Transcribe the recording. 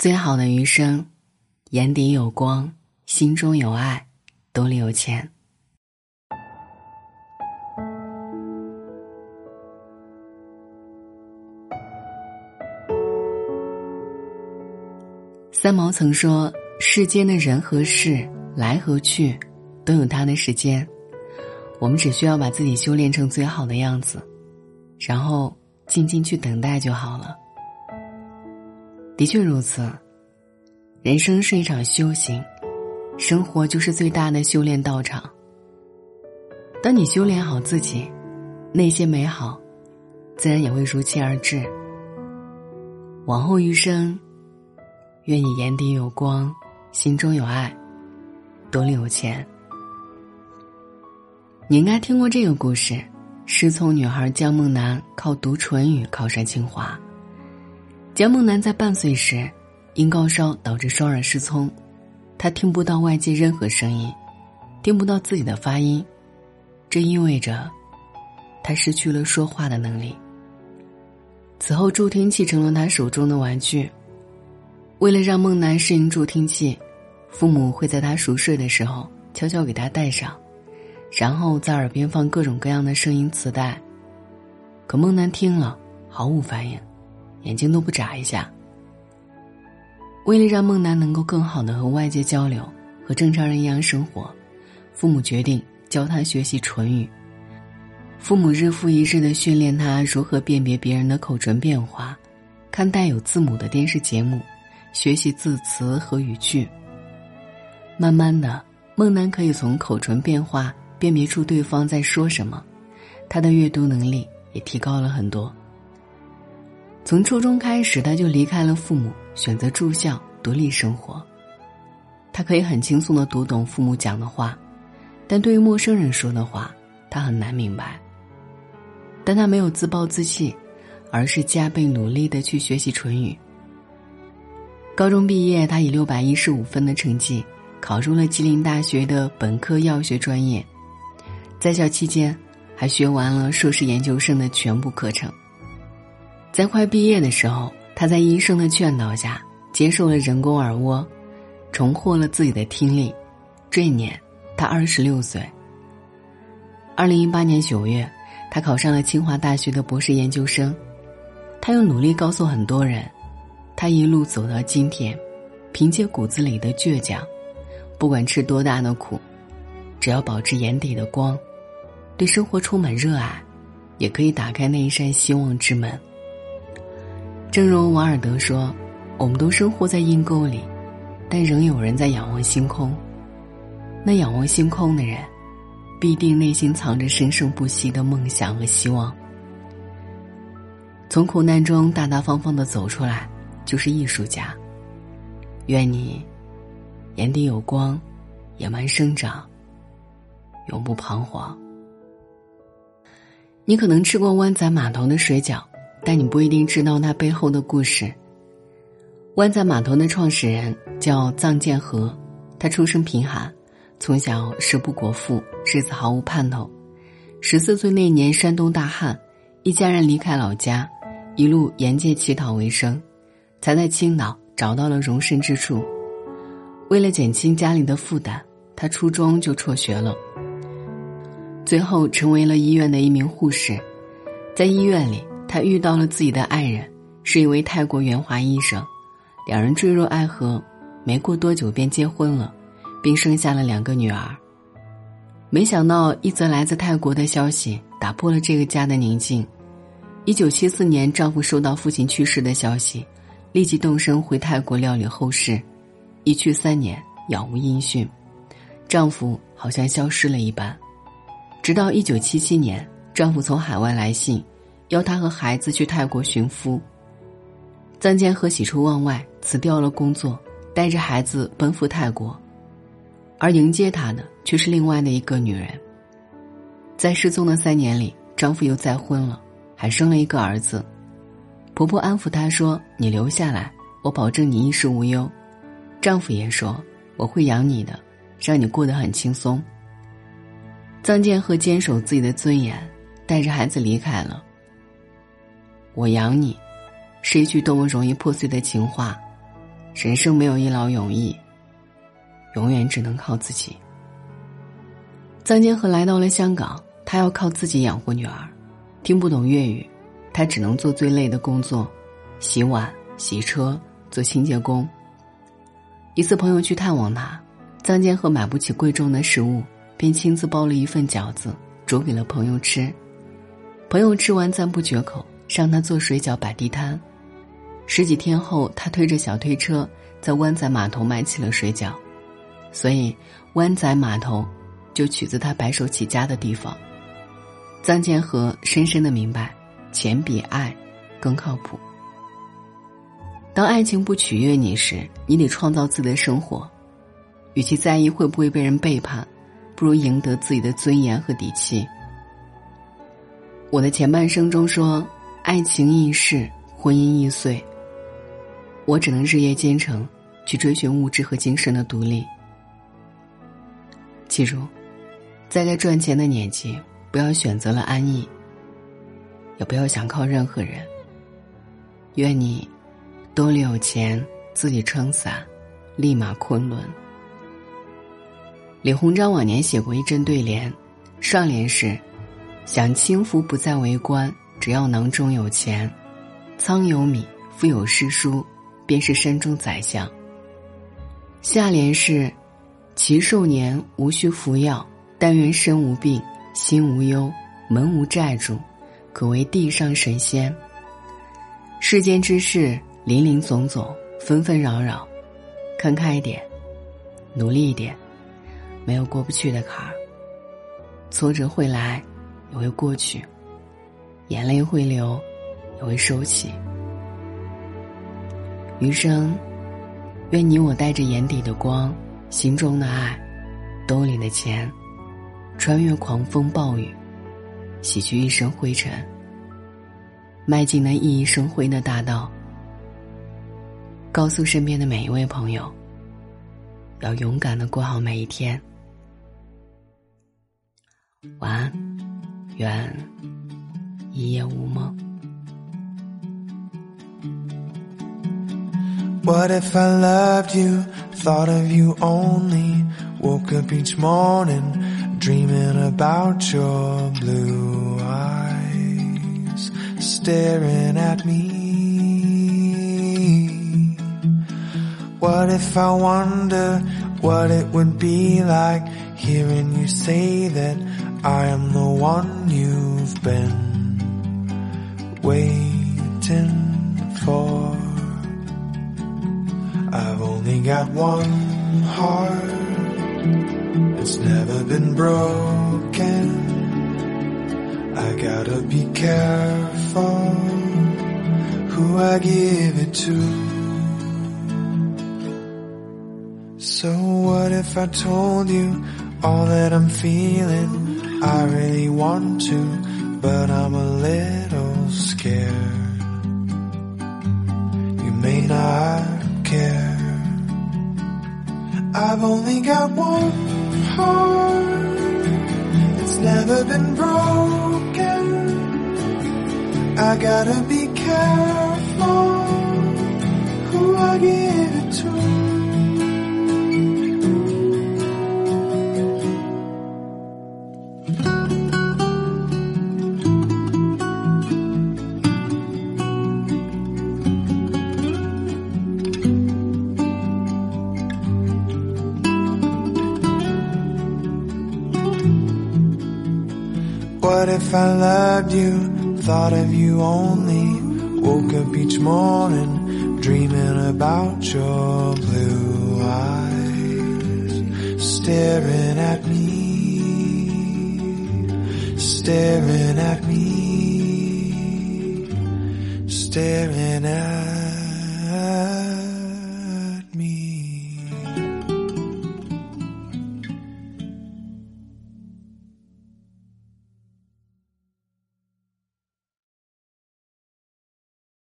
最好的余生，眼底有光，心中有爱，兜里有钱。三毛曾说：“世间的人和事，来和去，都有它的时间。我们只需要把自己修炼成最好的样子，然后静静去等待就好了。”的确如此，人生是一场修行，生活就是最大的修炼道场。当你修炼好自己，那些美好，自然也会如期而至。往后余生，愿你眼底有光，心中有爱，兜里有钱。你应该听过这个故事：失聪女孩江梦楠靠读唇语考上清华。江梦楠在半岁时，因高烧导致双耳失聪，他听不到外界任何声音，听不到自己的发音，这意味着，他失去了说话的能力。此后，助听器成了他手中的玩具。为了让梦楠适应助听器，父母会在他熟睡的时候悄悄给他戴上，然后在耳边放各种各样的声音磁带。可梦楠听了毫无反应。眼睛都不眨一下。为了让梦楠能够更好的和外界交流，和正常人一样生活，父母决定教他学习唇语。父母日复一日的训练他如何辨别别人的口唇变化，看带有字母的电视节目，学习字词和语句。慢慢的，梦楠可以从口唇变化辨别出对方在说什么，他的阅读能力也提高了很多。从初中开始，他就离开了父母，选择住校独立生活。他可以很轻松的读懂父母讲的话，但对于陌生人说的话，他很难明白。但他没有自暴自弃，而是加倍努力的去学习唇语。高中毕业，他以六百一十五分的成绩考入了吉林大学的本科药学专业，在校期间还学完了硕士研究生的全部课程。在快毕业的时候，他在医生的劝导下接受了人工耳蜗，重获了自己的听力。这一年，他二十六岁。二零一八年九月，他考上了清华大学的博士研究生。他用努力告诉很多人，他一路走到今天，凭借骨子里的倔强，不管吃多大的苦，只要保持眼底的光，对生活充满热爱，也可以打开那一扇希望之门。正如王尔德说：“我们都生活在阴沟里，但仍有人在仰望星空。那仰望星空的人，必定内心藏着生生不息的梦想和希望。从苦难中大大方方的走出来，就是艺术家。愿你眼底有光，野蛮生长，永不彷徨。你可能吃过湾仔码头的水饺。”但你不一定知道那背后的故事。湾仔码头的创始人叫臧建和，他出身贫寒，从小食不果腹，日子毫无盼头。十四岁那年，山东大旱，一家人离开老家，一路沿街乞讨为生，才在青岛找到了容身之处。为了减轻家里的负担，他初中就辍学了，最后成为了医院的一名护士，在医院里。他遇到了自己的爱人，是一位泰国圆滑医生，两人坠入爱河，没过多久便结婚了，并生下了两个女儿。没想到一则来自泰国的消息打破了这个家的宁静。一九七四年，丈夫收到父亲去世的消息，立即动身回泰国料理后事，一去三年，杳无音讯，丈夫好像消失了一般。直到一九七七年，丈夫从海外来信。要他和孩子去泰国寻夫。臧建和喜出望外，辞掉了工作，带着孩子奔赴泰国，而迎接他的却是另外的一个女人。在失踪的三年里，丈夫又再婚了，还生了一个儿子。婆婆安抚她说：“你留下来，我保证你衣食无忧。”丈夫也说：“我会养你的，让你过得很轻松。”臧建和坚守自己的尊严，带着孩子离开了。我养你，是一句多么容易破碎的情话，人生没有一劳永逸，永远只能靠自己。臧建和来到了香港，他要靠自己养活女儿，听不懂粤语，他只能做最累的工作：洗碗、洗车、做清洁工。一次朋友去探望他，臧建和买不起贵重的食物，便亲自包了一份饺子煮给了朋友吃。朋友吃完赞不绝口，让他做水饺摆地摊。十几天后，他推着小推车在湾仔码头卖起了水饺，所以湾仔码头就取自他白手起家的地方。臧建和深深的明白，钱比爱更靠谱。当爱情不取悦你时，你得创造自己的生活。与其在意会不会被人背叛，不如赢得自己的尊严和底气。我的前半生中说：“爱情易逝，婚姻易碎。”我只能日夜兼程，去追寻物质和精神的独立。记住，在该赚钱的年纪，不要选择了安逸，也不要想靠任何人。愿你兜里有钱，自己撑伞，立马昆仑。李鸿章晚年写过一阵对联，上联是。享清福不再为官，只要囊中有钱，仓有米，腹有诗书，便是山中宰相。下联是：其寿年无需服药，但愿身无病，心无忧，门无债主，可为地上神仙。世间之事林林总总，纷纷扰扰，看开一点，努力一点，没有过不去的坎儿。挫折会来。也会过去，眼泪会流，也会收起。余生，愿你我带着眼底的光，心中的爱，兜里的钱，穿越狂风暴雨，洗去一身灰尘，迈进那熠熠生辉的大道。告诉身边的每一位朋友，要勇敢的过好每一天。晚安。愿一夜无梦。What if I loved you, thought of you only, woke up each morning dreaming about your blue eyes staring at me? What if I wonder what it would be like hearing you say that I am the one you've been waiting for. I've only got one heart, it's never been broken. I gotta be careful who I give it to. So what if I told you all that I'm feeling? I really want to, but I'm a little scared. You may not care. I've only got one heart. It's never been broken. I gotta be careful who I give What if I loved you, thought of you only, woke up each morning dreaming about your blue eyes, staring at me, staring at me, staring at